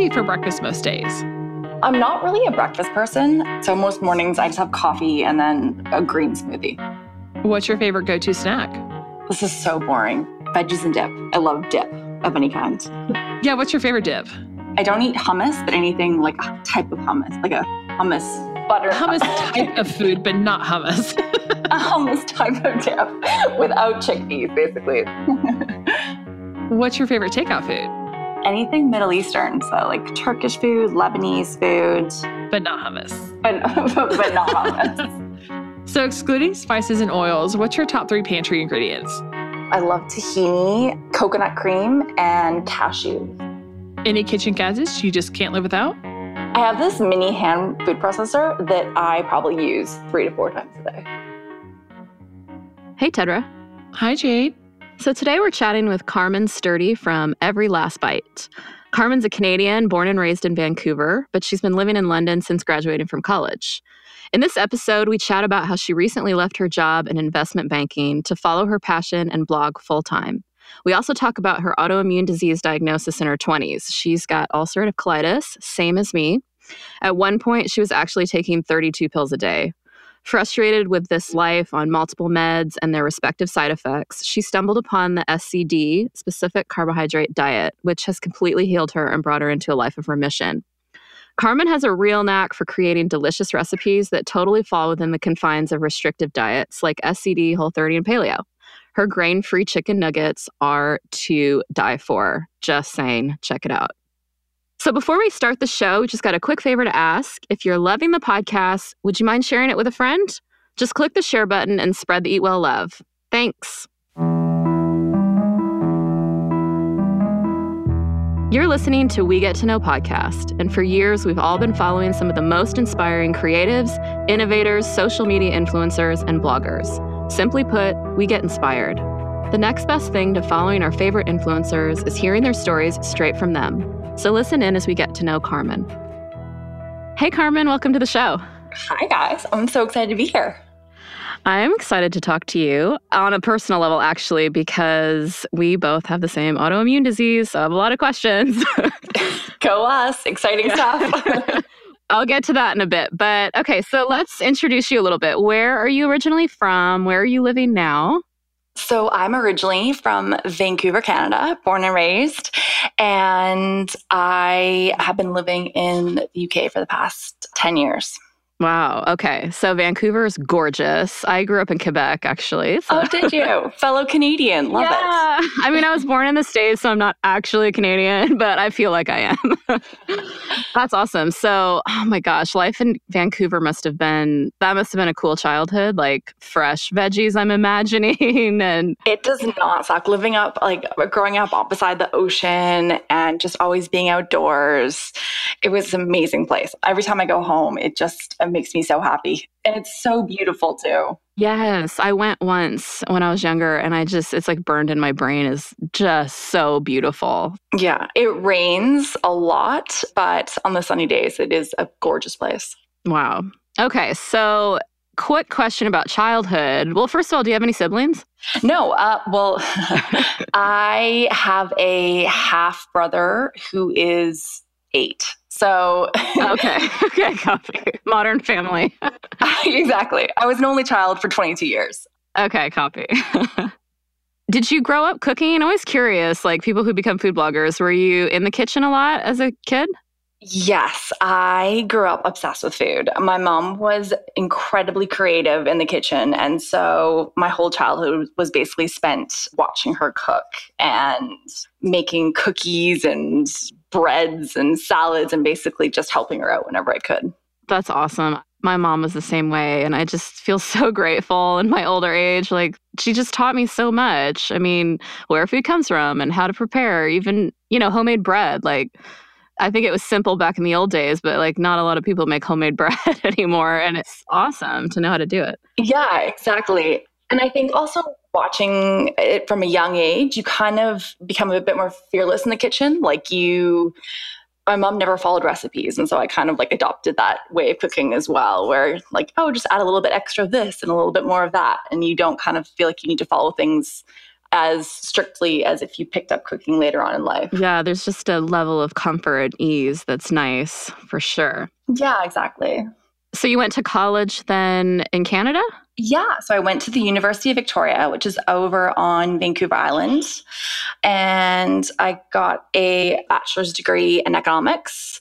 you eat for breakfast most days? I'm not really a breakfast person. So most mornings I just have coffee and then a green smoothie. What's your favorite go to snack? This is so boring. Veggies and dip. I love dip of any kind. Yeah, what's your favorite dip? I don't eat hummus, but anything like a type of hummus, like a hummus butter. Hummus type of food, but not hummus. a hummus type of dip without chickpeas, basically. what's your favorite takeout food? Anything Middle Eastern. So like Turkish food, Lebanese food. But not hummus. But, but not hummus. so excluding spices and oils, what's your top three pantry ingredients? I love tahini, coconut cream, and cashew. Any kitchen gadgets you just can't live without? I have this mini hand food processor that I probably use three to four times a day. Hey, Tedra. Hi, Jade. So today we're chatting with Carmen Sturdy from Every Last Bite. Carmen's a Canadian born and raised in Vancouver, but she's been living in London since graduating from college. In this episode, we chat about how she recently left her job in investment banking to follow her passion and blog full time. We also talk about her autoimmune disease diagnosis in her 20s. She's got ulcerative colitis, same as me. At one point, she was actually taking 32 pills a day. Frustrated with this life on multiple meds and their respective side effects, she stumbled upon the SCD, specific carbohydrate diet, which has completely healed her and brought her into a life of remission. Carmen has a real knack for creating delicious recipes that totally fall within the confines of restrictive diets like SCD, Whole 30, and Paleo. Her grain free chicken nuggets are to die for. Just saying, check it out. So before we start the show, we just got a quick favor to ask. If you're loving the podcast, would you mind sharing it with a friend? Just click the share button and spread the Eat Well love. Thanks. You're listening to We Get to Know podcast, and for years we've all been following some of the most inspiring creatives, innovators, social media influencers, and bloggers. Simply put, we get inspired. The next best thing to following our favorite influencers is hearing their stories straight from them. So listen in as we get to know Carmen. Hey, Carmen, welcome to the show. Hi, guys. I'm so excited to be here. I'm excited to talk to you on a personal level, actually, because we both have the same autoimmune disease. So I have a lot of questions. Go us. Exciting stuff. I'll get to that in a bit. But okay, so let's introduce you a little bit. Where are you originally from? Where are you living now? So I'm originally from Vancouver, Canada, born and raised, and I have been living in the UK for the past 10 years. Wow. Okay. So Vancouver is gorgeous. I grew up in Quebec, actually. So. Oh, did you? Fellow Canadian. Love yeah. it. I mean, I was born in the States, so I'm not actually a Canadian, but I feel like I am. That's awesome. So, oh my gosh, life in Vancouver must have been, that must have been a cool childhood, like fresh veggies, I'm imagining. And it does not suck. Living up, like growing up beside the ocean and just always being outdoors. It was an amazing place. Every time I go home, it just, makes me so happy. And it's so beautiful too. Yes, I went once when I was younger and I just it's like burned in my brain is just so beautiful. Yeah, it rains a lot, but on the sunny days it is a gorgeous place. Wow. Okay, so quick question about childhood. Well, first of all, do you have any siblings? No. Uh, well, I have a half brother who is eight. So okay, okay, copy. Modern family. exactly. I was an only child for 22 years. Okay, copy. Did you grow up cooking? I'm always curious, like people who become food bloggers, were you in the kitchen a lot as a kid? Yes, I grew up obsessed with food. My mom was incredibly creative in the kitchen. And so my whole childhood was basically spent watching her cook and making cookies and breads and salads and basically just helping her out whenever I could. That's awesome. My mom was the same way. And I just feel so grateful in my older age. Like, she just taught me so much. I mean, where food comes from and how to prepare, even, you know, homemade bread. Like, I think it was simple back in the old days, but like not a lot of people make homemade bread anymore. And it's awesome to know how to do it. Yeah, exactly. And I think also watching it from a young age, you kind of become a bit more fearless in the kitchen. Like you, my mom never followed recipes. And so I kind of like adopted that way of cooking as well, where like, oh, just add a little bit extra of this and a little bit more of that. And you don't kind of feel like you need to follow things as strictly as if you picked up cooking later on in life. Yeah, there's just a level of comfort and ease that's nice for sure. Yeah, exactly. So you went to college then in Canada? Yeah, so I went to the University of Victoria, which is over on Vancouver Island, and I got a bachelor's degree in economics.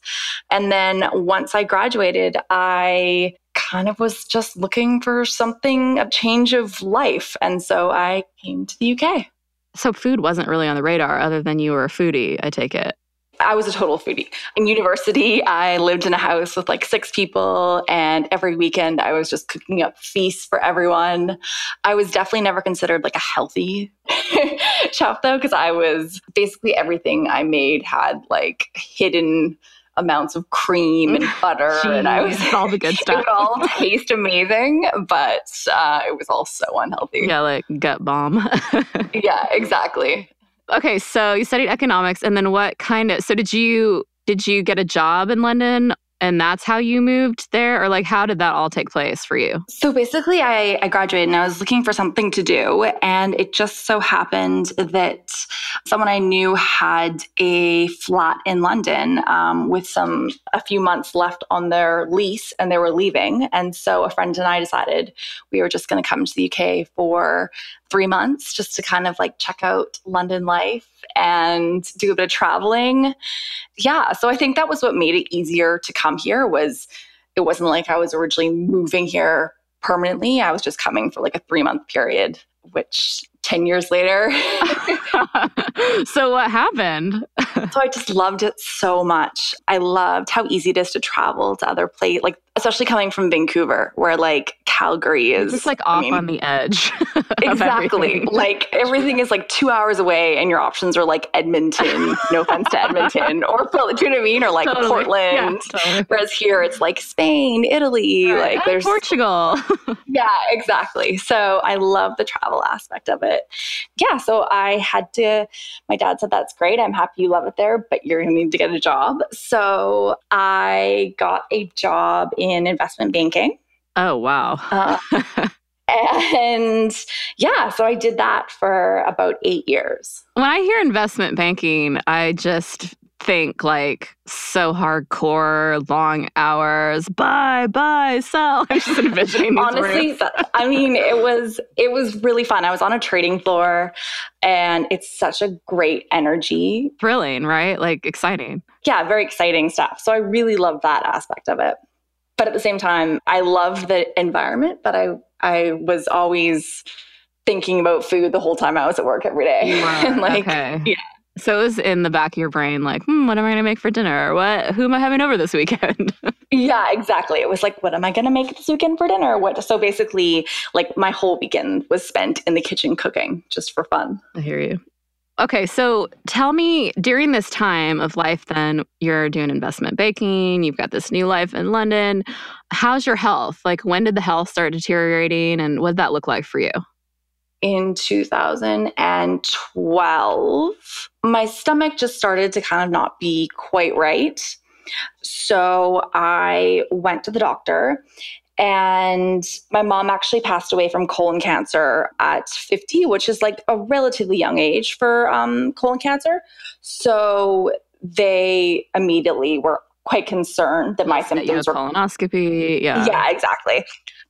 And then once I graduated, I kind of was just looking for something, a change of life. And so I came to the UK. So food wasn't really on the radar other than you were a foodie, I take it. I was a total foodie. In university, I lived in a house with like six people, and every weekend I was just cooking up feasts for everyone. I was definitely never considered like a healthy chef, though, because I was basically everything I made had like hidden amounts of cream and butter, Jeez, and I was all the good it stuff. would all taste amazing, but uh, it was all so unhealthy. Yeah, like gut bomb. yeah, exactly. Okay, so you studied economics and then what kind of so did you did you get a job in London and that's how you moved there or like how did that all take place for you? So basically, I, I graduated and I was looking for something to do. And it just so happened that someone I knew had a flat in London um, with some, a few months left on their lease and they were leaving. And so a friend and I decided we were just going to come to the UK for three months just to kind of like check out London life and do a bit of traveling. Yeah. So I think that was what made it easier to come here was it wasn't like I was originally moving here permanently. I was just coming for like a three month period, which 10 years later. so what happened? so I just loved it so much. I loved how easy it is to travel to other places, like especially coming from Vancouver, where like Calgary is It's like I off mean, on the edge. Exactly. everything. Like everything is like two hours away, and your options are like Edmonton, no offense to Edmonton, or do you know what I mean? Or like Totally. Portland. Yeah, totally. Whereas here it's like Spain, Italy, like And there's Portugal. yeah, exactly. So I love the travel aspect of it. Yeah, so I had to, my dad said, That's great. I'm happy you love it there, but you're going to need to get a job. So I got a job in investment banking. oh wow. Uh, and yeah, so I did that for about eight years. When I hear investment banking, I just think like so hardcore, long hours, buy, buy, sell. I'm just envisioning honestly that- i mean it was it was really fun i was on a trading floor and it's such a great energy thrilling, right? Like exciting. yeah very exciting stuff so i really loved that aspect of it but at the same time i loved the environment but i i was always thinking about food the whole time i was at work every day and like okay. yeah. So it was in the back of your brain, like, hmm, what am I going to make for dinner? What? Who am I having over this weekend? yeah exactly it was like what am i going to make this weekend for dinner what so basically like my whole weekend was spent in the kitchen cooking just for fun I hear you. Okay, so tell me during this time of life, then you're doing investment banking, you've got this new life in London. How's your health? Like, when did the health start deteriorating and what did that look like for you? In 2012, my stomach just started to kind of not be quite right. So I went to the doctor, and my mom actually passed away from colon cancer at 50, which is like a relatively young age for um, colon cancer. So they immediately were quite concerned that my That you had symptoms were colonoscopy. Yeah. yeah, exactly.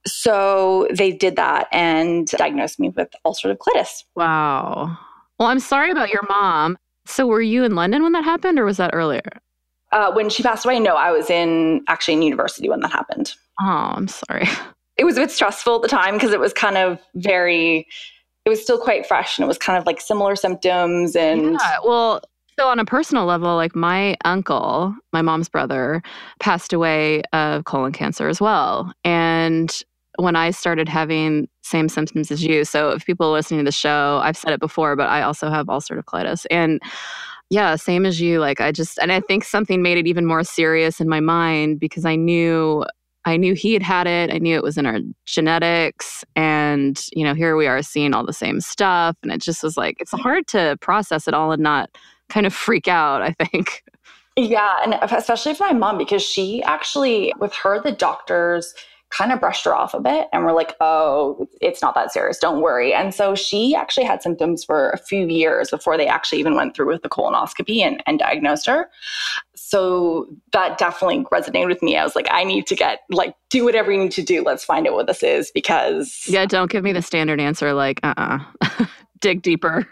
So they did that and diagnosed me with ulcerative colitis. Wow. Well, I'm sorry about your mom. So, were you in London when that happened or was that earlier? Uh, when she passed away, no, I was in actually in university when that happened. Oh, I'm sorry. It was a bit stressful at the time because it was kind of very, it was still quite fresh and it was kind of like similar symptoms and Yeah, well, so on a personal level, like my uncle, my mom's brother, passed away of colon cancer as well. And when I started having same symptoms as you, so if people are listening to the show, I've said it before, but I also have ulcerative colitis. And yeah, same as you. Like I just, and I think something made it even more serious in my mind because I knew. I knew he had had it. I knew it was in our genetics. And, you know, here we are seeing all the same stuff. And it just was like, it's hard to process it all and not kind of freak out, I think. Yeah, and especially for my mom because she actually, with her, the doctors kind of brushed her off a bit and we're like, oh, it's not that serious. Don't worry. And so she actually had symptoms for a few years before they actually even went through with the colonoscopy and, and diagnosed her. So that definitely resonated with me. I was like, I need to get, like, do whatever you need to do. Let's find out what this is because. Yeah, don't give me the standard answer like, uh uh dig deeper.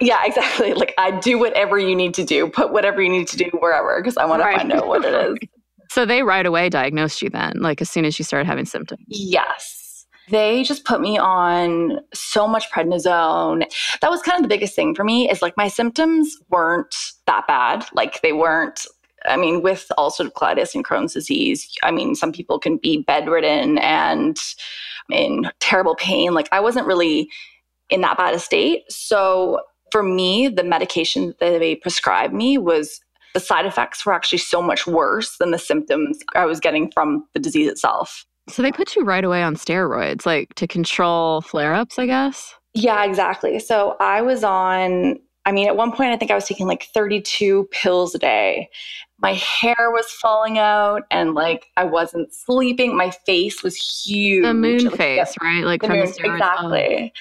Yeah, exactly. Like, I do whatever you need to do, put whatever you need to do wherever because I want right. to find out what it is. So they right away diagnosed you then, like as soon as you started having symptoms? Yes. They just put me on so much prednisone. That was kind of the biggest thing for me is like my symptoms weren't that bad. Like they weren't I mean, with ulcerative colitis and Crohn's disease, I mean, some people can be bedridden and in terrible pain. Like I wasn't really in that bad a state. So for me, the medication that they prescribed me was the side effects were actually so much worse than the symptoms I was getting from the disease itself. So they put you right away on steroids, like to control flare ups, I guess? Yeah, exactly. So I was on, I mean, at one point, I think I was taking like 32 pills a day. My hair was falling out and like I wasn't sleeping. My face was huge. The moon like, face, right? Like from the moon, exactly.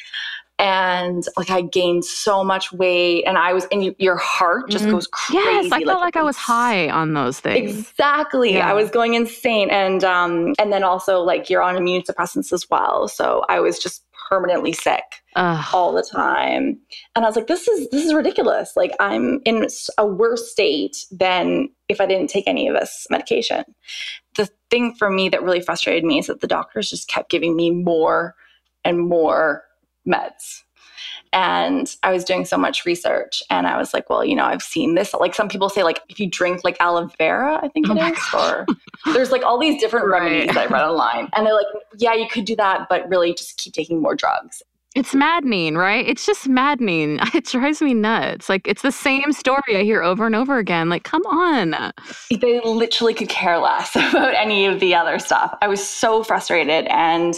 And like I gained so much weight, and I was, and you, your heart just mm-hmm. goes crazy. Yes, I felt like, like I was high on those things. Exactly, yeah. I was going insane, and um, and then also like you're on immune suppressants as well, so I was just permanently sick Ugh. all the time, and I was like, this is this is ridiculous. Like I'm in a worse state than if I didn't take any of this medication. The thing for me that really frustrated me is that the doctors just kept giving me more and more meds. And I was doing so much research and I was like, well, you know, I've seen this. Like some people say, like, if you drink like aloe vera, I think oh it is, or there's like all these different right. remedies I read online. And they're like, yeah, you could do that, but really just keep taking more drugs. It's maddening, right? It's just maddening. It drives me nuts. Like it's the same story I hear over and over again. Like, come on. They literally could care less about any of the other stuff. I was so frustrated. And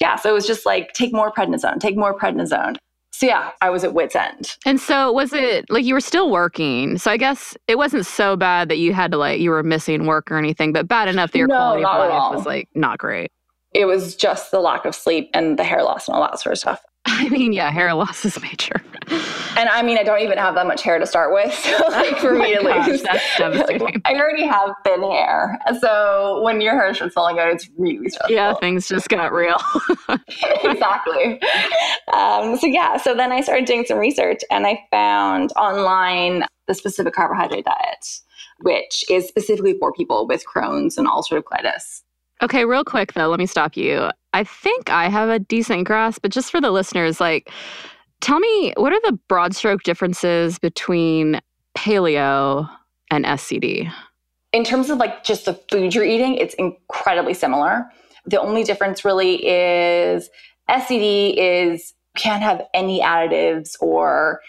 yeah, so it was just like, take more prednisone, take more prednisone. So yeah, I was at wit's end. And so was it like you were still working? So I guess it wasn't so bad that you had to like you were missing work or anything, but bad enough that your no, quality of life was like not great. It was just the lack of sleep and the hair loss and all that sort of stuff. I mean, yeah, hair loss is major. And I mean, I don't even have that much hair to start with. So like for oh me to gosh, lose, that's devastating. I already have thin hair, so when your hair starts falling out, it's really stressful. Yeah, things just got real. exactly. Um, so yeah, so then I started doing some research, and I found online the specific carbohydrate diet, which is specifically for people with Crohn's and ulcerative colitis. Okay, real quick though, let me stop you. I think I have a decent grasp, but just for the listeners, like, tell me what are the broad stroke differences between paleo and SCD? In terms of like just the food you're eating, it's incredibly similar. The only difference really is SCD is can't have any additives or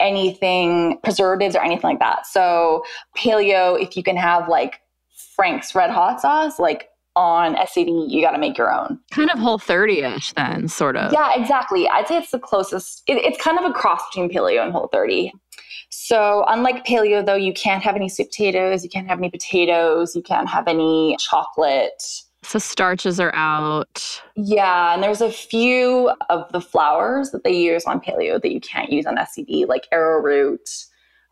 anything preservatives or anything like that. So paleo, if you can have like Frank's red hot sauce, like on SCD, you got to make your own. Kind of whole 30 ish, then, sort of. Yeah, exactly. I'd say it's the closest. It, it's kind of a cross between paleo and whole 30. So, unlike paleo, though, you can't have any sweet potatoes, you can't have any potatoes, you can't have any chocolate. So, starches are out. Yeah, and there's a few of the flours that they use on paleo that you can't use on SCD, like arrowroot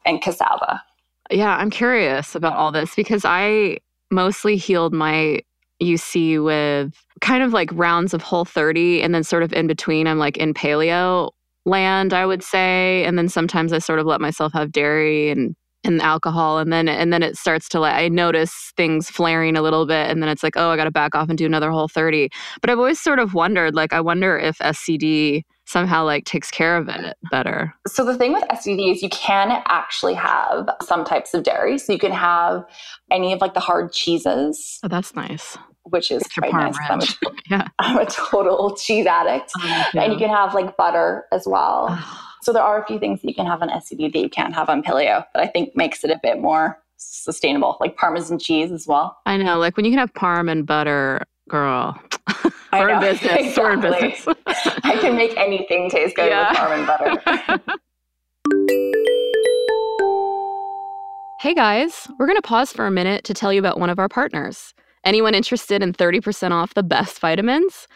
and cassava. Yeah, I'm curious about all this because I mostly healed my UC with kind of like rounds of whole 30 and then sort of in between i'm like in paleo land i would say. And then sometimes i sort of let myself have dairy and and alcohol. And then and then it starts to like i notice things flaring a little bit. And then it's like oh i got to back off and do another whole 30 but i've always sort of wondered like i wonder if scd somehow like takes care of it better. So the thing with scd is you can actually have some types of dairy. So you can have any of like the hard cheeses. Oh that's nice which is quite nice. I'm a, yeah. I'm a total cheese addict. Oh, and you can have like butter as well. so there are a few things that you can have on SCD that you can't have on paleo that I think makes it a bit more sustainable, like Parmesan cheese as well. I know, like when you can have parm and butter, girl. We're in business. Exactly. We're in business. I can make anything taste good yeah. with parm and butter. hey guys, we're going to pause for a minute to tell you about one of our partners. Anyone interested in 30% off the best vitamins?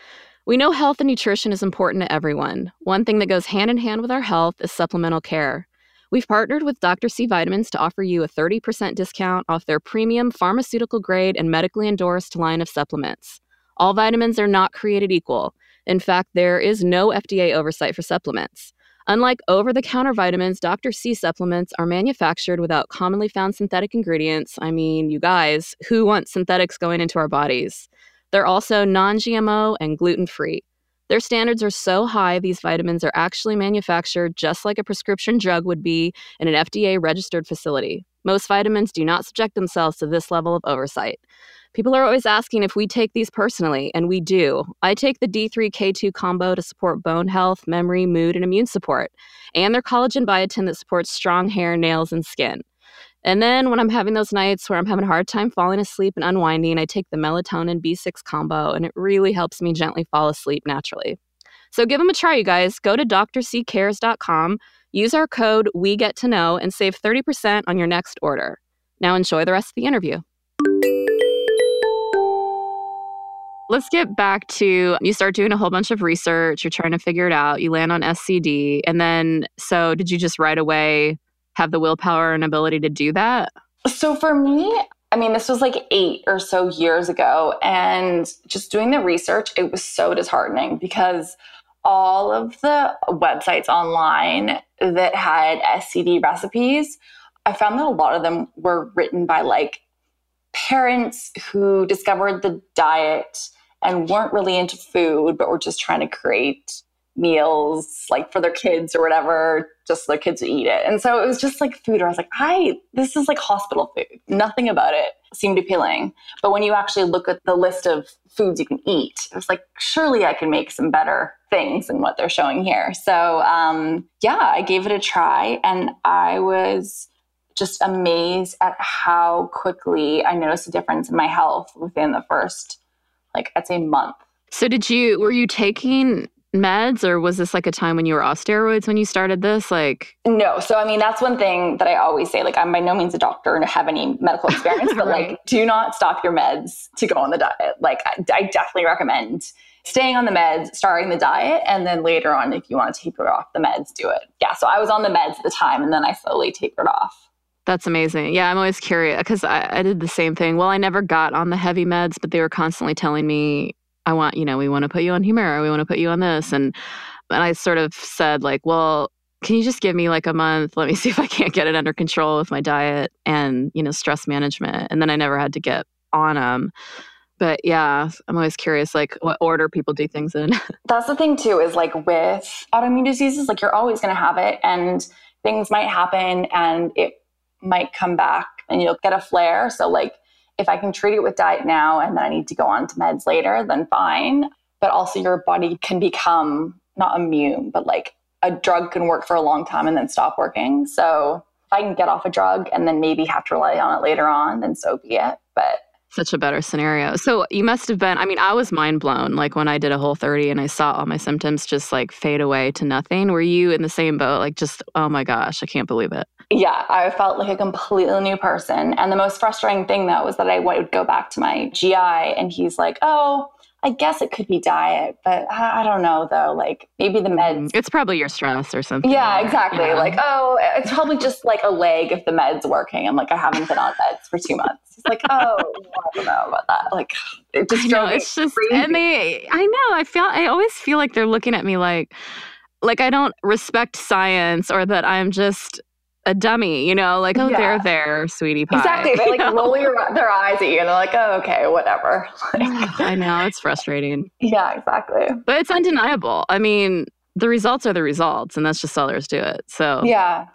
We know health and nutrition is important to everyone. One thing that goes hand in hand with our health is supplemental care. We've partnered with Dr. C Vitamins to offer you a 30% discount off their premium pharmaceutical grade and medically endorsed line of supplements. All vitamins are not created equal. In fact, there is no FDA oversight for supplements. Unlike over the counter vitamins, Dr. C supplements are manufactured without commonly found synthetic ingredients. I mean, you guys, who wants synthetics going into our bodies? They're also non GMO and gluten free. Their standards are so high, these vitamins are actually manufactured just like a prescription drug would be in an FDA registered facility. Most vitamins do not subject themselves to this level of oversight. People are always asking if we take these personally, and we do. I take the D3K2 combo to support bone health, memory, mood, and immune support, and their collagen biotin that supports strong hair, nails, and skin. And then when I'm having those nights where I'm having a hard time falling asleep and unwinding, I take the melatonin B6 combo, and it really helps me gently fall asleep naturally. So give them a try, you guys. Go to drccares.com, use our code We Get to Know, and save 30% on your next order. Now enjoy the rest of the interview. Let's get back to you start doing a whole bunch of research, you're trying to figure it out, you land on SCD. And then, so did you just right away have the willpower and ability to do that? So for me, I mean, this was like eight or so years ago. And just doing the research, it was so disheartening because all of the websites online that had SCD recipes, I found that a lot of them were written by like parents who discovered the diet and weren't really into food, but were just trying to create meals like for their kids or whatever, just so their kids would eat it. And so it was just like food where I was like, hi, this is like hospital food. Nothing about it seemed appealing. But when you actually look at the list of foods you can eat, it was like, surely I can make some better things than what they're showing here. So um, yeah, I gave it a try and I was just amazed at how quickly I noticed a difference in my health within the first like I'd say month. So did you were you taking meds or was this like a time when you were off steroids when you started this? Like no. So i mean that's one thing that i always say like i'm by no means a doctor and have any medical experience but right. like do not stop your meds to go on the diet. Like I, I, definitely recommend staying on the meds starting the diet and then later on if you want to taper off the meds do it. Yeah. So i was on the meds at the time and then i slowly tapered off that's amazing. Yeah, I'm always curious because I, I, did the same thing. Well, I never got on the heavy meds, but they were constantly telling me, I want, you know, we want to put you on Humira, we want to put you on this. And, and I sort of said, like, well, can you just give me like a month? Let me see if I can't get it under control with my diet and, you know, stress management. And then I never had to get on them. But yeah, I'm always curious, like, what order people do things in. That's the thing, too, is like with autoimmune diseases, like, you're always going to have it and things might happen and it might come back and you'll get a flare. So, like, if I can treat it with diet now and then I need to go on to meds later, then fine. But also, your body can become not immune, but like a drug can work for a long time and then stop working. So, if I can get off a drug and then maybe have to rely on it later on, then so be it. But such a better scenario. So you must have been, I mean, I was mind blown like when I did a whole 30 and I saw all my symptoms just like fade away to nothing. Were you in the same boat? Like, just, oh my gosh, I can't believe it. Yeah, I felt like a completely new person. And the most frustrating thing though was that I would go back to my GI and he's like, oh, I guess it could be diet, but I don't know though. Like maybe the meds. Mm, it's probably your stress or something. Yeah, exactly. Yeah. Like, oh, it's probably just like a leg if the med's working. I'm like, I haven't been on meds for two months. It's like, oh, I don't know about that. Like, it just. Know, it's just, crazy. and they, I know, I feel, I always feel like they're looking at me like, like I don't respect science or that I'm just a dummy, you know, like, oh, yeah. they're there, sweetie pie. Exactly. They like roll your, their eyes at you and they're like, oh, okay, whatever. I know, it's frustrating. Yeah, exactly. But it's undeniable. I mean, the results are the results, and that's just there's to it. So, yeah.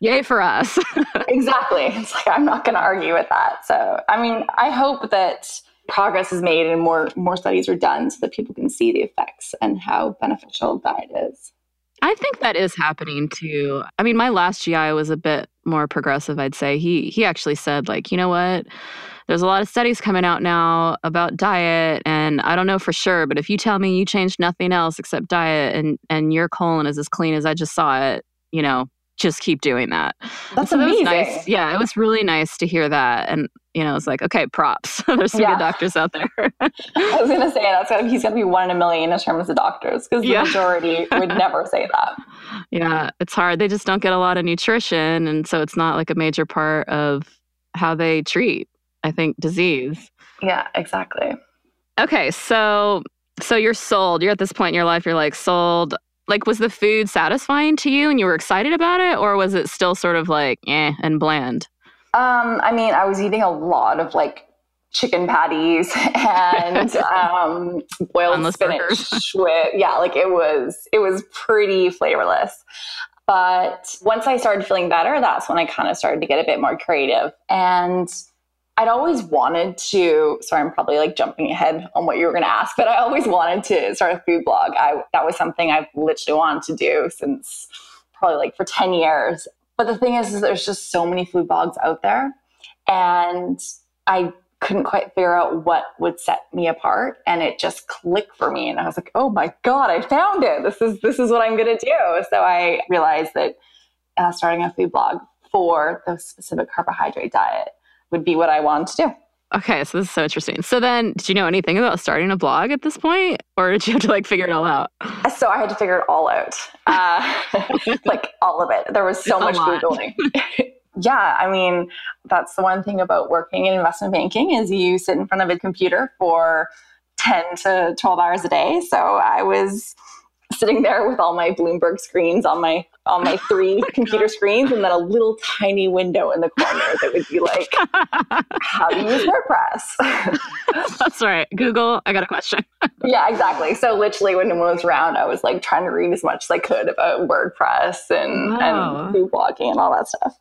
Yay for us. exactly. It's like, I'm not going to argue with that. So, I mean, I hope that progress is made and more more studies are done so that people can see the effects and how beneficial diet is. I think that is happening too. I mean, my last GI was a bit more progressive, I'd say. He he actually said like, "You know what? There's a lot of studies coming out now about diet and I don't know for sure, but if you tell me you changed nothing else except diet and and your colon is as clean as I just saw it, you know, just keep doing that." That's so amazing. nice. Yeah, it was really nice to hear that. And you know, it's like, okay, props. There's some Yeah. good doctors out there. I was gonna say that's gonna he's gonna be one in a million in terms of doctors because the Yeah. majority would never say that. yeah, it's hard. They just don't get a lot of nutrition. And so it's not like a major part of how they treat, I think, disease. Yeah, exactly. Okay, so so you're sold. You're at this point in your life, you're like sold. Like, was the food satisfying to you and you were excited about it, or was it still sort of like eh and bland? Um, I mean, I was eating a lot of like chicken patties and um, boiled spinach. With, yeah, like it was it was pretty flavorless. But once I started feeling better, that's when I kind of started to get a bit more creative. And I'd always wanted to. Sorry, I'm probably like jumping ahead on what you were going to ask, but I always wanted to start a food blog. I that was something I've literally wanted to do since probably like for ten years. But the thing is, is there's just so many food blogs out there, and I couldn't quite figure out what would set me apart and it just clicked for me and i was like oh my god i found it. This is this is what i'm going to do. So i realized that uh, starting a food blog for the specific carbohydrate diet would be what i wanted to do Okay, so this is so interesting. So then, did you know anything about starting a blog at this point, or did you have to like figure it all out? so i had to figure it all out. Uh, like all of it. There was so It's much googling. Yeah i mean that's the one thing about working in investment banking is you sit in front of a computer for 10 to 12 hours a day. So i was sitting there with all my bloomberg screens on my on my oh three computer screens and then a little tiny window in the corner that would be like how to use wordpress That's right. Google, I got a question. Yeah, exactly. So literally when no one was around, I was like trying to read as much as I could about WordPress and, Wow. and blogging and all that stuff.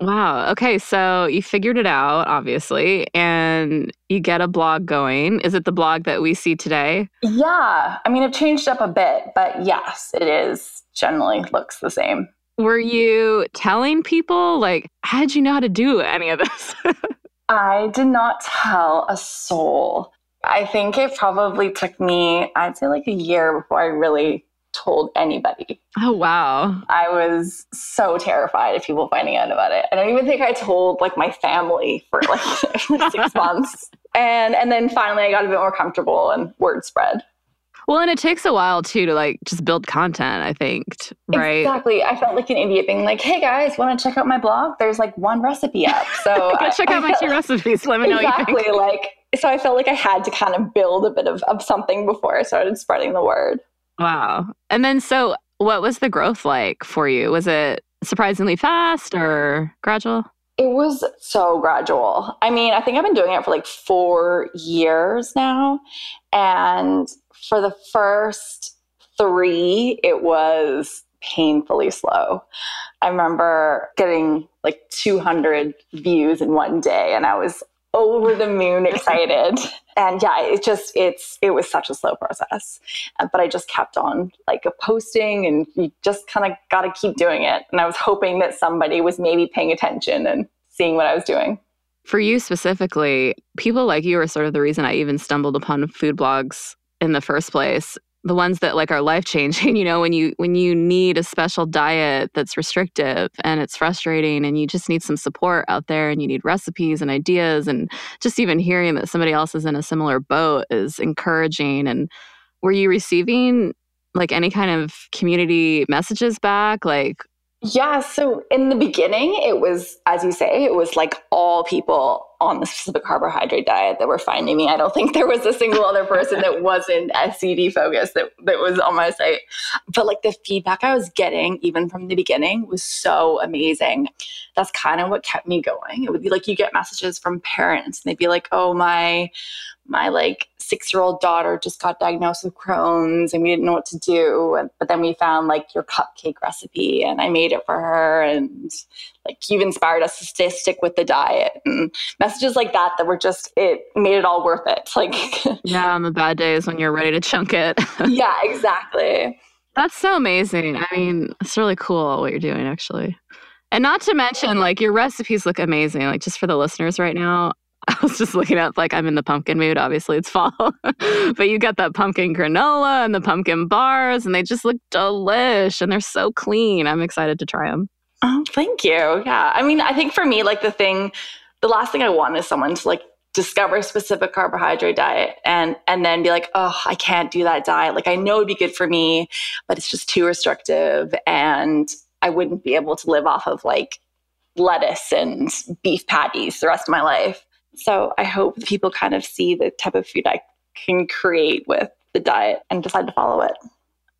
Wow. Okay, so you figured it out, obviously, and you get a blog going. Is it the blog that we see today? Yeah. I mean, I've changed up a bit, but yes, it is generally looks the same. Were you telling people, like, how did you know how to do any of this? I did not tell a soul. I think it probably took me, I'd say like a year before I really told anybody. oh, wow. I was so terrified of people finding out about it. I don't even think I told like my family for like, like six months. And and then finally I got a bit more comfortable and word spread. Well, and it takes a while too to like just build content, I think, right? Exactly. I felt like an idiot being like, hey guys, want to check out my blog? There's like one recipe up. So Go I- check I out my felt- two recipes. Let me know what you exactly like so I felt like I had to kind of build a bit of, of something before I started spreading the word. Wow. And then, so what was the growth like for you? Was it surprisingly fast or gradual? It was so gradual. I mean, I think I've been doing it for like four years now. And for the first three, it was painfully slow. I remember getting like 200 views in one day, and I was over the moon excited. and yeah, it just, it's, it was such a slow process. But I just kept on like posting, and you just kind of got to keep doing it. And I was hoping that somebody was maybe paying attention and seeing what I was doing. For you specifically, people like you are sort of the reason I even stumbled upon food blogs in the first place. The ones that like are life changing, you know, when you when you need a special diet that's restrictive and it's frustrating and you just need some support out there and you need recipes and ideas and just even hearing that somebody else is in a similar boat is encouraging and were you receiving like any kind of community messages back like Yeah. So in the beginning, it was, as you say, it was like all people on the specific carbohydrate diet that were finding me. I don't think there was a single other person that wasn't SCD focused that, that was on my site. But like the feedback I was getting, even from the beginning, was so amazing. That's kind of what kept me going. It would be like you get messages from parents, and they'd be like, oh, my my like six year old daughter just got diagnosed with Crohn's and we didn't know what to do. And, but then we found like your cupcake recipe and I made it for her. And like you've inspired us to stay, stick with the diet and messages like that that were just, it made it all worth it. Like, yeah on the bad days when you're ready to chunk it yeah, exactly. That's so amazing. I mean, it's really cool what you're doing, actually. And not to mention, like, your recipes look amazing. Like, just for the listeners right now, I was just looking at, like, I'm in the pumpkin mood. Obviously, it's fall. but you got that pumpkin granola and the pumpkin bars, and they just look delish and they're so clean. I'm excited to try them. Oh, thank you. Yeah. I mean, I think for me, like the thing the last thing I want is someone to like discover a specific carbohydrate diet and and then be like, oh, I can't do that diet. Like I know it'd be good for me, but it's just too restrictive and I wouldn't be able to live off of like lettuce and beef patties the rest of my life. So I hope people kind of see the type of food I can create with the diet and decide to follow it.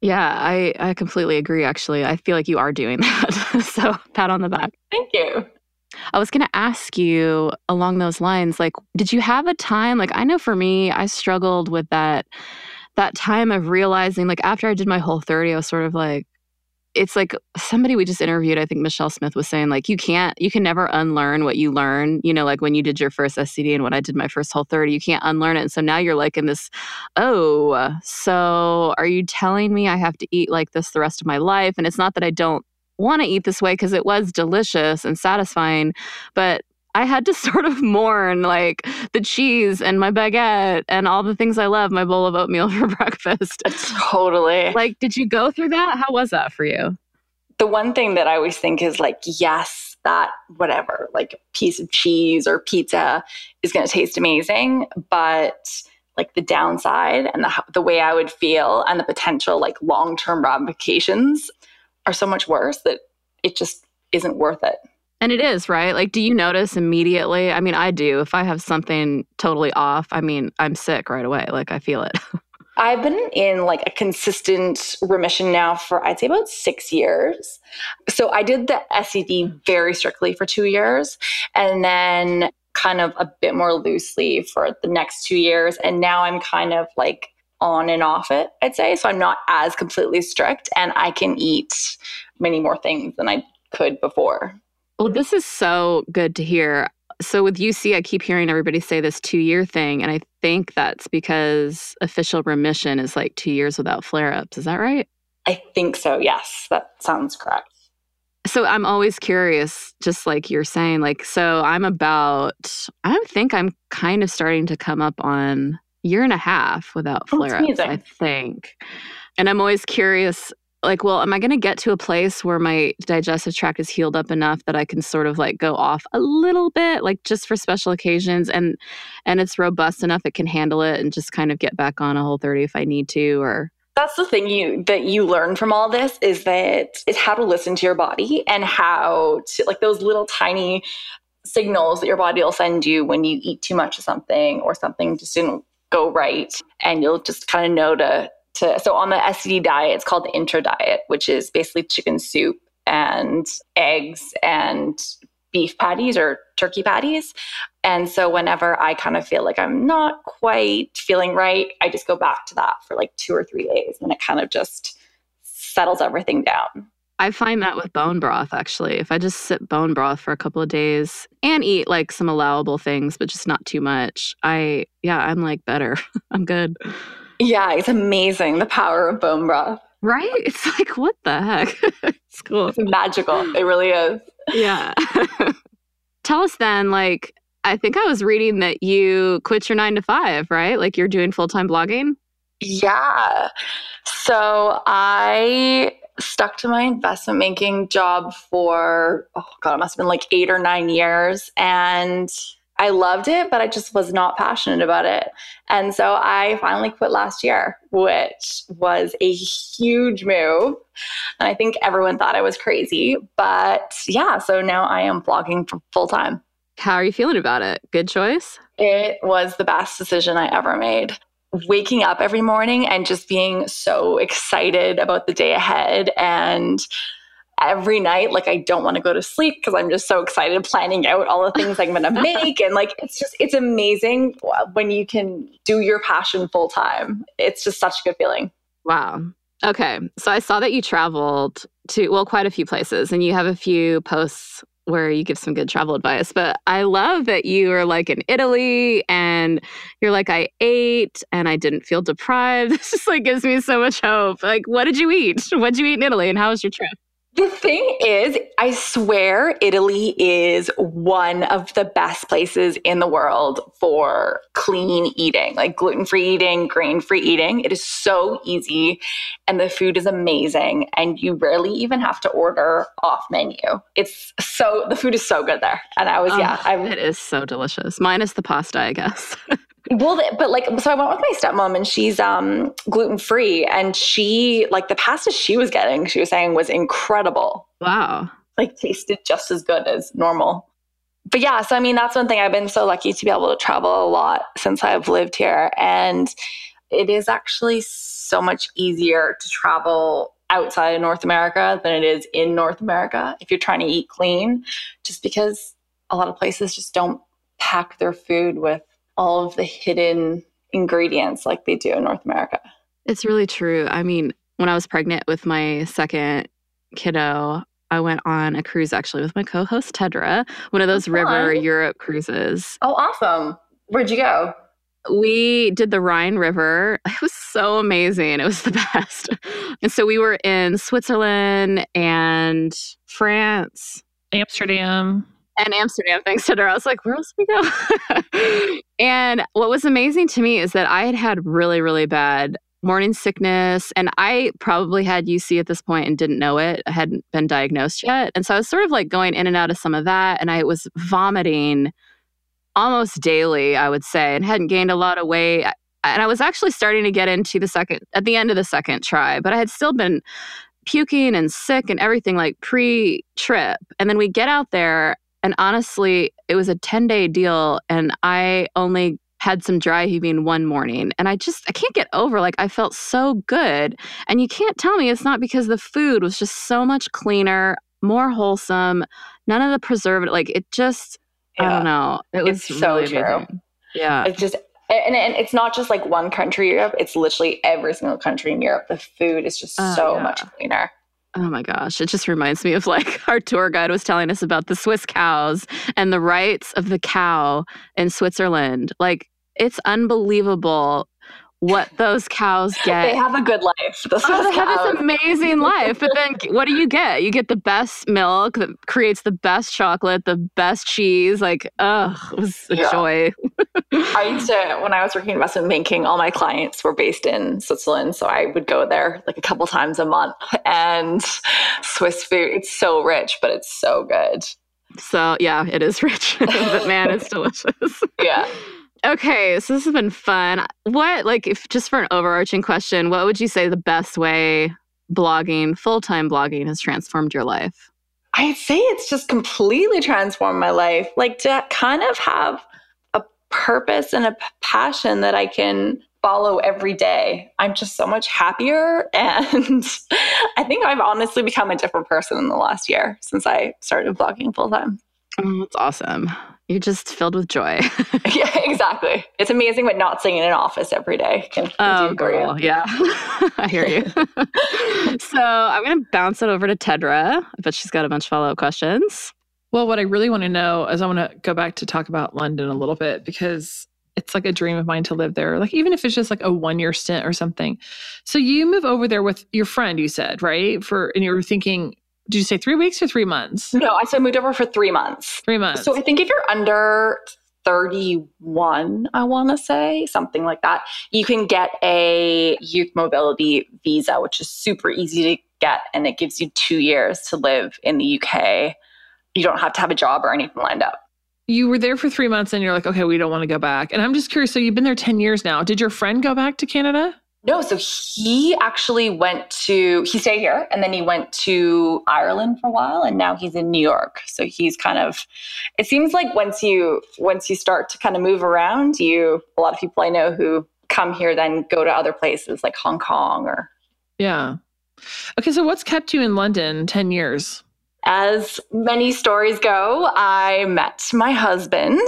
Yeah, I, I completely agree, actually. I feel like you are doing that. so, pat on the back. Thank you. I was going to ask you along those lines like did you have a time like I know for me I struggled with that that time of realizing like after I did my whole 30 I was sort of like it's like somebody we just interviewed, I think Michelle Smith was saying, like, you can't, you can never unlearn what you learn. You know, like when you did your first SCD and when I did my first whole 30, you can't unlearn it. And so now you're like in this, oh, so are you telling me I have to eat like this the rest of my life? And it's not that I don't want to eat this way because it was delicious and satisfying, but I had to sort of mourn like the cheese and my baguette and all the things I love, my bowl of oatmeal for breakfast. Totally. Like, did you go through that? How was that for you? The one thing that I always think is like, yes, that whatever, like piece of cheese or pizza is going to taste amazing, but like the downside and the, the way I would feel and the potential like long term ramifications are so much worse that it just isn't worth it. And it is, right? Like, do you notice immediately? I mean, I do. If I have something totally off, I mean, I'm sick right away. Like, I feel it. I've been in like a consistent remission now for I'd say about six years. So I did the SCD very strictly for two years and then kind of a bit more loosely for the next two years. And now I'm kind of like on and off it, I'd say. So I'm not as completely strict and I can eat many more things than I could before. Well, this is so good to hear. So with UC, I keep hearing everybody say this two year thing. And I think that's because official remission is like two years without flare ups. Is that right? I think so. Yes, that sounds correct. So I'm always curious, just like you're saying, like, so I'm about, I think I'm kind of starting to come up on year and a half without oh, flare ups, I think. And I'm always curious like, well, am I going to get to a place where my digestive tract is healed up enough that I can sort of like go off a little bit, like just for special occasions, and and it's robust enough it can handle it, and just kind of get back on a whole thirty if I need to, or? That's the thing you that you learn from all this is that is how to listen to your body and how to like those little tiny signals that your body will send you when you eat too much of something or something just didn't go right and you'll just kind of know to to so on the SCD diet, it's called the intro diet, which is basically chicken soup and eggs and beef patties or turkey patties. And so whenever I kind of feel like I'm not quite feeling right, I just go back to that for like two or three days and it kind of just settles everything down. I find that with bone broth actually. If I just sip bone broth for a couple of days and eat like some allowable things, but just not too much, I, yeah, I'm like better. I'm good. Yeah, it's amazing the power of bone broth. Right? It's like, what the heck? it's cool. It's magical. It really is. Yeah. Tell us then, like, I think I was reading that you quit your nine to five, right? Like you're doing full time blogging? Yeah. So I stuck to my investment banking job for, oh God, it must have been like eight or nine years. And I loved it, but I just was not passionate about it. And so I finally quit last year, which was a huge move. And I think everyone thought I was crazy. But yeah, so now I am blogging full time. How are you feeling about it? Good choice? It was the best decision I ever made. Waking up every morning and just being so excited about the day ahead and every night like i don't want to go to sleep because i'm just so excited planning out all the things i'm going to make and like it's just it's amazing when you can do your passion full time. It's just such a good feeling. Wow. Okay so i saw that you traveled to well quite a few places and you have a few posts where you give some good travel advice but i love that you are like in italy and you're like i ate and i didn't feel deprived. This just like gives me so much hope. Like what did you eat? What did you eat in italy and how was your trip The thing is, I swear Italy is one of the best places in the world for clean eating, like gluten free eating, grain free eating. It is so easy and the food is amazing. And you rarely even have to order off menu. It's so, the food is so good there. And I was, Oh, yeah, I it is so delicious. Minus the pasta, I guess. Well, but like, so I went with my stepmom, and she's um gluten free, and she like the pasta she was getting, she was saying was incredible, wow. like tasted just as good as normal. But yeah, so I mean, that's one thing I've been so lucky to be able to travel a lot since I've lived here, and it is actually so much easier to travel outside of North America than it is in North America if you're trying to eat clean, just because a lot of places just don't pack their food with all of the hidden ingredients like they do in North America. It's really true. I mean, when I was pregnant with my second kiddo, I went on a cruise actually with my co host Tedra, one of those river. Europe cruises. Oh, awesome. Where'd you go? We did the Rhine River. It was so amazing. It was the best. And so we were in Switzerland and France Amsterdam. And Amsterdam. Thanks to her. I was like, where else we go? and what was amazing to me is that I had had really, really bad morning sickness. And I probably had UC at this point and didn't know it. I hadn't been diagnosed yet. And so I was sort of like going in and out of some of that. And I was vomiting almost daily, I would say, and hadn't gained a lot of weight. And I was actually starting to get into the second, at the end of the second try, but I had still been puking and sick and everything like pre trip. And then we get out there, and honestly, it was a 10 day deal, and I only had some dry heaving one morning. And I just, I can't get over like, I felt so good. And you can't tell me it's not because the food was just so much cleaner, more wholesome, none of the preservative. Like, it just, I don't know. It was It's so really true. amazing. Yeah. It's just, and, and it's not just like one country Europe, it's literally every single country in Europe. The food is just Oh, so yeah. much cleaner. Oh my gosh. It just reminds me of like our tour guide was telling us about the Swiss cows and the rights of the cow in Switzerland. Like, it's unbelievable what those cows get. They have a good life. The Oh, they have this amazing life. But then what do you get? You get the best milk that creates the best chocolate, the best cheese. Like, ugh, it was a Yeah. joy. I used to, when I was working in investment banking, all my clients were based in Switzerland. So I would go there like a couple times a month. And Swiss food, it's so rich, but it's so good. So, yeah, it is rich, but man, it's delicious. Yeah. Okay, so this has been fun. What, like, if just for an overarching question, what would you say the best way blogging, full time blogging, has transformed your life? I'd say it's just completely transformed my life. Like to kind of have a purpose and a passion that I can follow every day. I'm just so much happier. And I think I've honestly become a different person in the last year since I started blogging full time. Oh, that's awesome. You're just filled with joy. yeah, exactly. It's amazing what not sitting in an office every day can, can Oh, do for you. girl. Yeah. I hear you. so I'm going to bounce it over to Tedra. I bet she's got a bunch of follow up questions. Well, what I really want to know is I want to go back to talk about London a little bit because it's like a dream of mine to live there. Like even if it's just like a one year stint or something. So you move over there with your friend, you said, right? For and you were thinking, did you say three weeks or three months? No, I so I moved over for three months. Three months. So I think if you're under 31, I want to say something like that, you can get a youth mobility visa, which is super easy to get. And it gives you two years to live in the UK. You don't have to have a job or anything lined up. you were there for three months and you're like, okay, we don't want to go back. And I'm just curious. So you've been there 10 years now. Did your friend go back to Canada? No, so he actually went to, he stayed here and then he went to Ireland for a while and now he's in New York. So he's kind of, it seems like once you, once you start to kind of move around, you, a lot of people I know who come here then go to other places like Hong Kong or Yeah. Okay. So what's kept you in London 10 years? as many stories go, I met my husband.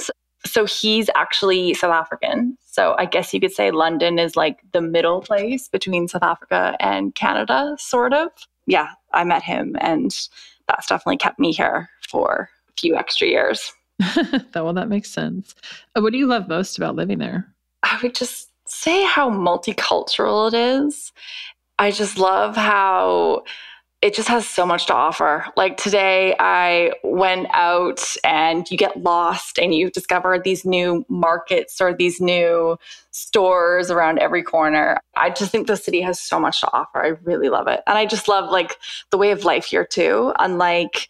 So he's actually South African. So I guess you could say London is like the middle place between South Africa and Canada, sort of. Yeah, I met him, and that's definitely kept me here for a few extra years. that, well, that makes sense. What do you love most about living there? I would just say how multicultural it is. I just love how it just has so much to offer. Like today, I went out and you get lost and you discover these new markets or these new stores around every corner. I just think the city has so much to offer. I really love it. And I just love like the way of life here too. Unlike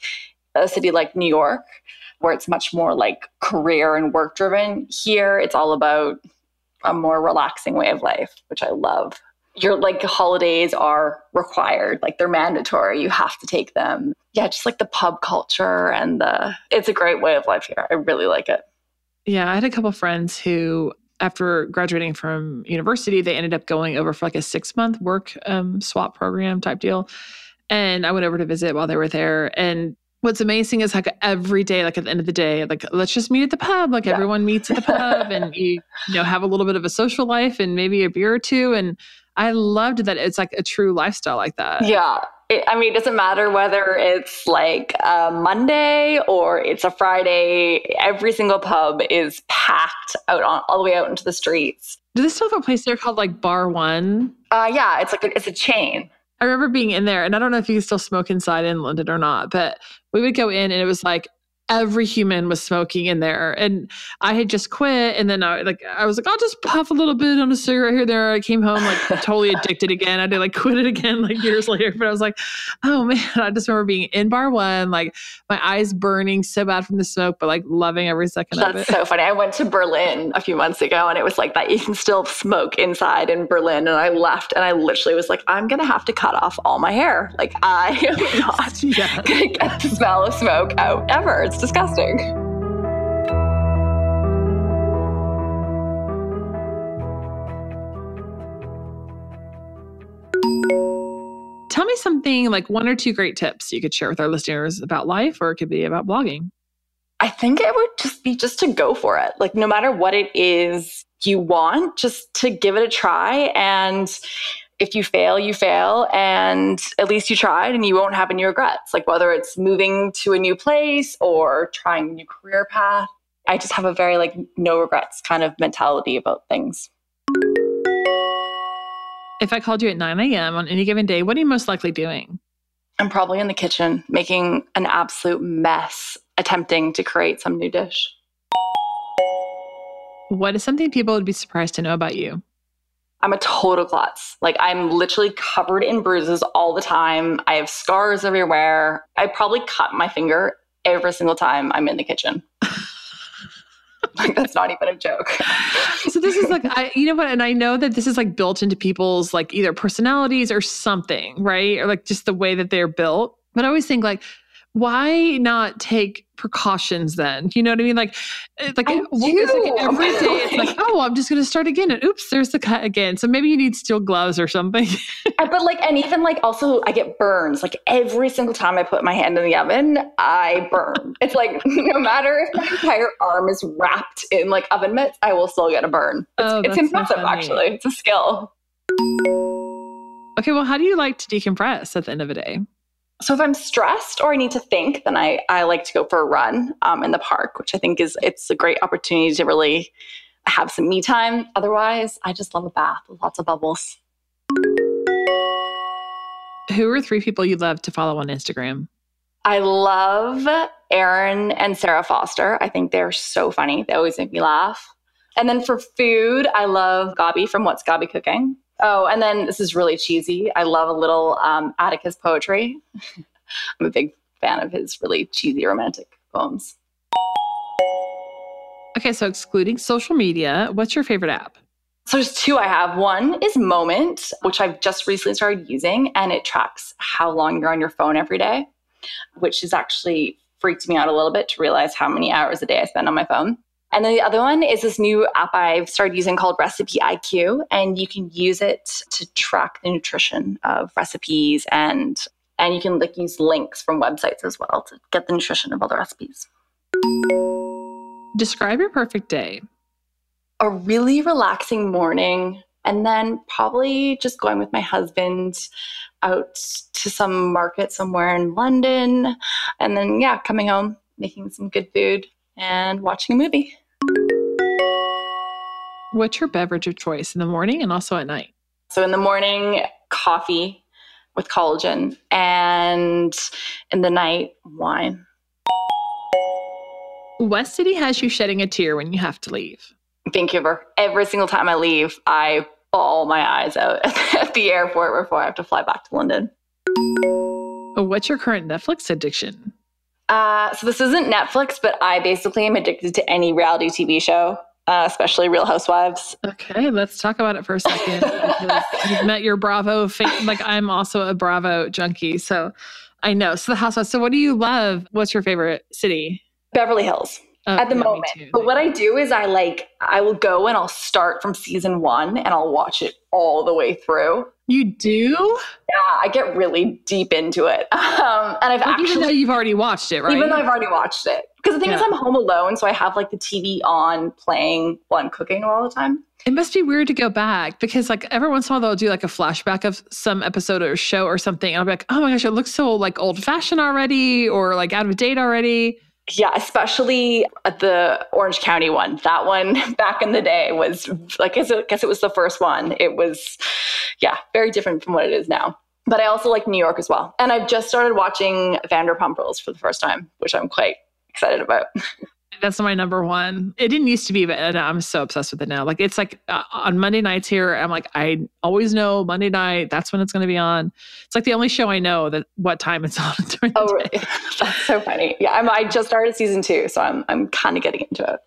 a city like New York, where it's much more like career and work driven, here it's all about a more relaxing way of life, which I love your like holidays are required like they're mandatory you have to take them. Yeah just like the pub culture and the it's a great way of life here. I really like it. Yeah i had a couple friends who after graduating from university they ended up going over for like a six month work um, swap program type deal. And i went over to visit while they were there. And what's amazing is like every day like at the end of the day like let's just meet at the pub. Like yeah. everyone meets at the pub and you you know have a little bit of a social life and maybe a beer or two. And I loved that it's like a true lifestyle like that. Yeah. It, I mean, it doesn't matter whether it's like a Monday or it's a Friday. Every single pub is packed out on all the way out into the streets. Do they still have a place there called like Bar One? Uh, yeah, it's like a, it's a chain. I remember being in there, and I don't know if you can still smoke inside in London or not, but we would go in, and it was like every human was smoking in there. And i had just quit and then i like i was like i'll just puff a little bit on a cigarette here there. I came home like totally addicted again. I did like quit it again like years later but i was like oh man. I just remember being in bar one like my eyes burning so bad from the smoke but like loving every second That's of it. That's so funny. I went to berlin a few months ago and it was like that. You can still smoke inside in berlin and i left and i literally was like i'm gonna have to cut off all my hair. Like i am not yeah. gonna get the smell of smoke out ever. It's disgusting. Tell me something like one or two great tips you could share with our listeners about life, or it could be about blogging. I think it would just be just to go for it. Like, no matter what it is you want, just to give it a try. And if you fail, you fail, and at least you tried and you won't have any regrets. Like whether it's moving to a new place or trying a new career path. I just have a very like no regrets kind of mentality about things. If I called you at 9 a.m. on any given day, what are you most likely doing? I'm probably in the kitchen making an absolute mess, attempting to create some new dish. What is something people would be surprised to know about you? I'm a total klutz. Like I'm literally covered in bruises all the time. I have scars everywhere. I probably cut my finger every single time I'm in the kitchen. like that's not even a joke. so this is like I you know what and I know that this is like built into people's like either personalities or something, right? Or like just the way that they're built. But I always think like why not take precautions then? You know what I mean? Like, eh, like, it's like every day it's like, oh, I'm just going to start again. And oops, there's the cut again. So maybe you need steel gloves or something. but like, and even like also I get burns. Like every single time I put my hand in the oven, I burn. it's like no matter if my entire arm is wrapped in like oven mitts, I will still get a burn. It's, oh, it's impressive so actually. It's a skill. Okay, well, how do you like to decompress at the end of a day? So if I'm stressed or I need to think, then I, I like to go for a run um, in the park, which I think is it's a great opportunity to really have some me time. Otherwise, I just love a bath with lots of bubbles. Who are three people you'd love to follow on Instagram? I love Erin and Sarah Foster. I think they're so funny. They always make me laugh. And then for food, I love Gabi from What's Gaby Cooking. Oh, and then this is really cheesy. I love a little um, Atticus poetry. I'm a big fan of his really cheesy romantic poems. Okay, so excluding social media, what's your favorite app? So there's two I have. One is Moment, which I've just recently started using, and it tracks how long you're on your phone every day, which has actually freaked me out a little bit to realize how many hours a day I spend on my phone. And then the other one is this new app I've started using called Recipe IQ, and you can use it to track the nutrition of recipes and and you can like use links from websites as well to get the nutrition of all the recipes. Describe your perfect day. A really relaxing morning, and then probably just going with my husband out to some market somewhere in London, and then yeah, coming home, making some good food, and watching a movie. What's your beverage of choice in the morning and also at night? So, in the morning, coffee with collagen, and in the night, wine. What city has you shedding a tear when you have to leave? Vancouver. Every single time I leave, I bawl my eyes out at the airport before I have to fly back to London. What's your current Netflix addiction? Uh, so this isn't Netflix, but I basically am addicted to any reality TV show, uh, especially Real Housewives. Okay, let's talk about it for a second. you've met your Bravo fan. Like I'm also a Bravo junkie, so I know. So the Housewives. So what do you love? What's your favorite city? Beverly Hills. Oh, at the yeah, moment. But what I do is I like I will go and I'll start from season one and I'll watch it all the way through. You do, Yeah, I get really deep into it. Um, and I've like, actually even though you've already watched it, right? even though I've already watched it. Because the thing is I'm home alone, so I have like the TV on playing while I'm cooking all the time. It must be weird to go back because like every once in a while they'll do like a flashback of some episode or show or something. And I'll be like, oh my gosh, it looks so like old fashioned already or like out of date already. Yeah, especially the Orange County one. That one back in the day was like I guess it was the first one. It was yeah, very different from what it is now. But I also like New York as well. And I've just started watching Vanderpump Rules for the first time, which I'm quite excited about. That's my number one. It didn't used to be, but I'm so obsessed with it now. Like it's like uh, on Monday nights here, I'm like, I always know Monday night, that's when it's going to be on. It's like the only show I know that what time it's on during the Oh, day. that's so funny. Yeah, I'm, I just started season two, so I'm I'm kind of getting into it.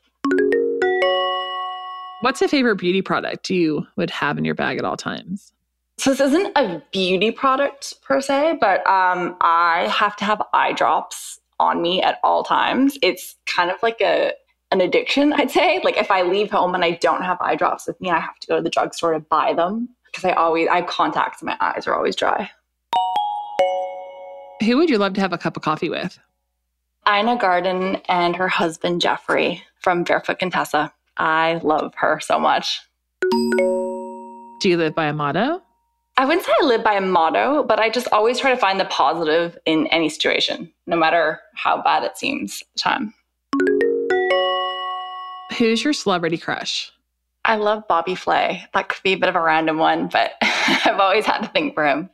What's a favorite beauty product you would have in your bag at all times? So this isn't a beauty product per se, but um, I have to have eye drops on me at all times. It's kind of like a an addiction, I'd say. Like if I leave home and I don't have eye drops with me, I have to go to the drugstore to buy them because I always I have contacts and my eyes are always dry. Who would you love to have a cup of coffee with? Ina Garten and her husband Jeffrey from Barefoot Contessa. I love her so much. Do you live by a motto? I wouldn't say I live by a motto, but I just always try to find the positive in any situation, no matter how bad it seems at the time. Who's your celebrity crush? I love Bobby Flay. That could be a bit of a random one, but I've always had to think for him.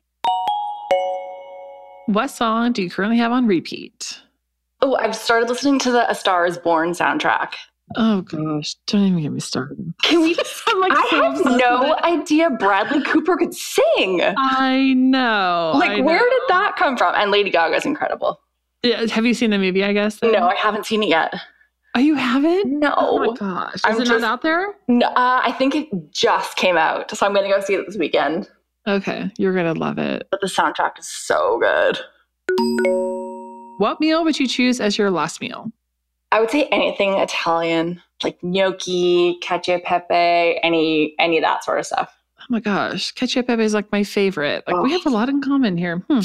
What song do you currently have on repeat? Oh, I've started listening to the A Star is Born soundtrack. Oh gosh, don't even get me started. Can we? I'm like I so with no it. idea Bradley Cooper could sing. I know. Like, I where know. did that come from? And Lady Gaga's incredible. Yeah, have you seen the movie? I guess. then? No, I haven't seen it yet. Oh, you haven't? No. Oh my gosh, is I'm it just- not out there? No, uh, I think it just came out, so I'm going to go see it this weekend. Okay, you're gonna love it. But the soundtrack is so good. What meal would you choose as your last meal? I would say anything Italian, like gnocchi, cacio e pepe, any any of that sort of stuff. Oh my gosh, cacio e pepe is like my favorite. Like we Oh. have a lot in common here. Hmm.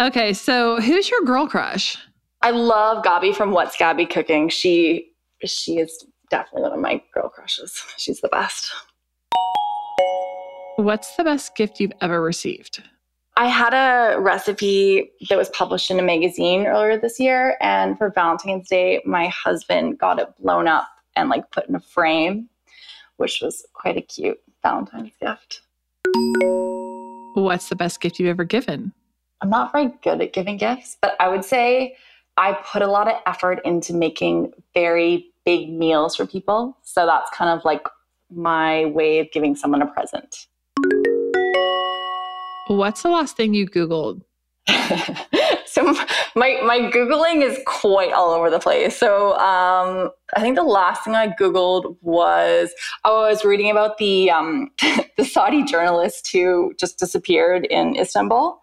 okay, so who's your girl crush? I love Gabi from What's Gaby Cooking. She she is definitely one of my girl crushes. She's the best. What's the best gift you've ever received? I had a recipe that was published in a magazine earlier this year, and for Valentine's Day, my husband got it blown up and like put in a frame, which was quite a cute Valentine's gift. What's the best gift you've ever given? I'm not very good at giving gifts, but I would say I put a lot of effort into making very big meals for people. So that's kind of like my way of giving someone a present. What's the last thing you Googled? so my my googling is quite all over the place. So um, I think the last thing I googled was oh, I was reading about the um, the Saudi journalist who just disappeared in Istanbul,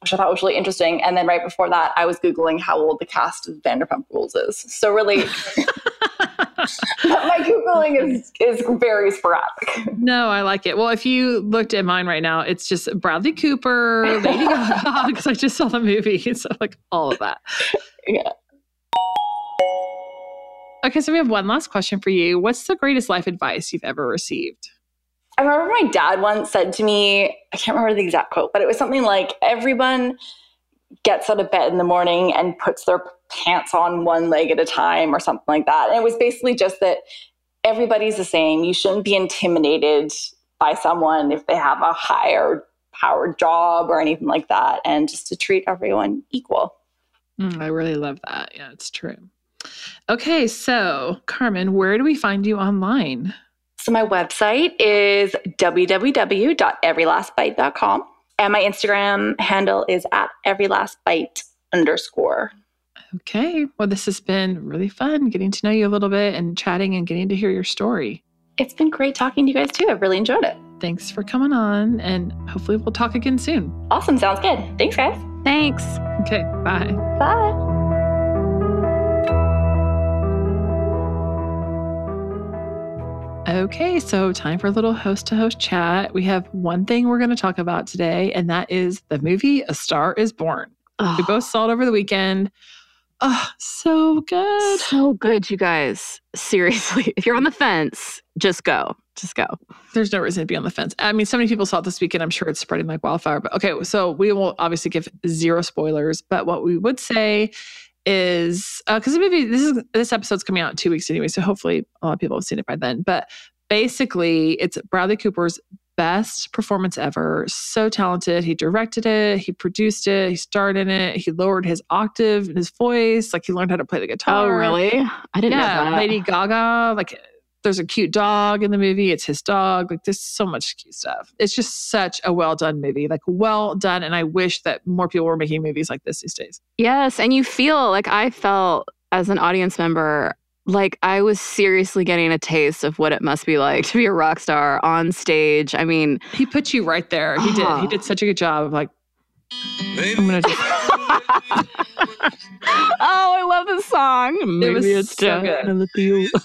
which I thought was really interesting. And then right before that, I was googling how old the cast of Vanderpump Rules is. So really, my googling is is very sporadic. No, I like it. Well, if you looked at mine right now, it's just Bradley Cooper, Lady Gaga, because I just saw the movie. So, like, all of that. Yeah. Okay, so we have one last question for you. What's the greatest life advice you've ever received? I remember my dad once said to me, I can't remember the exact quote, but it was something like everyone gets out of bed in the morning and puts their pants on one leg at a time or something like that. And it was basically just that everybody's the same. You shouldn't be intimidated by someone if they have a higher powered job or anything like that, and just to treat everyone equal. Mm, I really love that. Yeah, it's true. Okay, so Carmen, where do we find you online? So my website is www.everylastbite.com. And my Instagram handle is at everylastbite underscore. Okay. Well, this has been really fun getting to know you a little bit and chatting and getting to hear your story. It's been great talking to you guys too. I've really enjoyed it. Thanks for coming on, and hopefully, we'll talk again soon. Awesome. Sounds good. Thanks, guys. Thanks. Okay. Bye. Bye. Okay, so time for a little host to host chat. We have one thing we're going to talk about today, and that is the movie A Star is Born. Oh, We both saw it over the weekend. Oh, so good. so good, you guys. Seriously, if you're on the fence, just go. Just go. There's no reason to be on the fence. I mean, so many people saw it this weekend. I'm sure it's spreading like wildfire. But okay, so we will obviously give zero spoilers. But what we would say is uh, because the movie this is this episode's coming out in two weeks anyway, so hopefully a lot of people have seen it by then. But basically, it's Bradley Cooper's best performance ever. So talented. He directed it, he produced it, he starred in it, he lowered his octave in his voice, like he learned how to play the oh, guitar. Oh, really? I didn't Yeah, know that. Lady Gaga, like there's a cute dog in the movie. It's his dog. Like there's so much cute stuff. It's just such a well done movie. Like well done. And I wish that more people were making movies like this these days. Yes, and you feel like I felt as an audience member like I was seriously getting a taste of what it must be like to be a rock star on stage. I mean, He put you right there. He did. Oh. He did such a good job of like I'm gonna just oh, I love this song. Maybe was it's so time good. to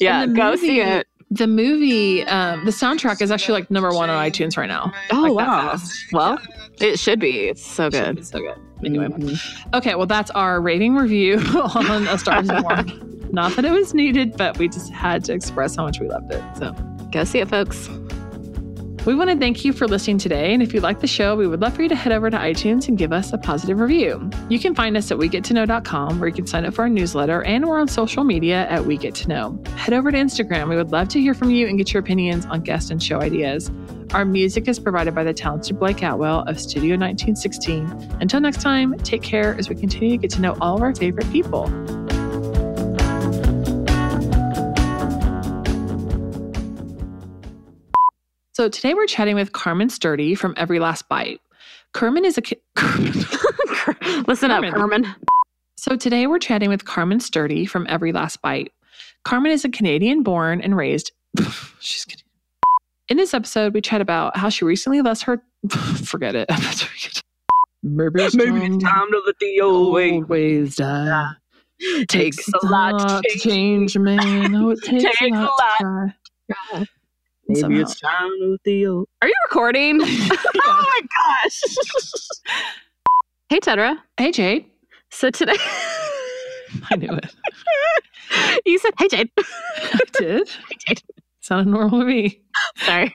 yeah, And the go see it. The movie, um, the soundtrack is actually like number one on iTunes right now. Oh Like wow. Well, it should be. It's so good. It's so good. Anyway. Mhm. Okay, well that's our rating review on A Star is Born. Not that it was needed, but we just had to express how much we loved it. So Go see it, folks. We want to thank you for listening today. And if you like the show, we would love for you to head over to iTunes and give us a positive review. You can find us at wegettoknow.com where you can sign up for our newsletter and we're on social media at We Get to Know. Head over to Instagram. We would love to hear from you and get your opinions on guest and show ideas. Our music is provided by the talented Blake Atwell of Studio 1916. Until next time, take care as we continue to get to know all of our favorite people. So today we're chatting with Carmen Sturdy from Every Last Bite. Carmen is a ki- Carmen. Listen up, Carmen. Carmen. So today we're chatting with Carmen Sturdy from Every Last Bite. Carmen is a Canadian born and raised. She's Canadian. In this episode, we chat about how she recently lost her. Forget it. Not doing. Maybe it's time to let the old ways die. Takes a lot to change. change, man. Oh, it takes, Takes a a lot. Lot. Maybe Somehow. it's time to let the. Are you recording? oh my gosh. hey, Tedra. Hey, Jade. So today, I knew it. you said, "Hey, Jade." I did. I Jade. Sounded normal to me. Sorry.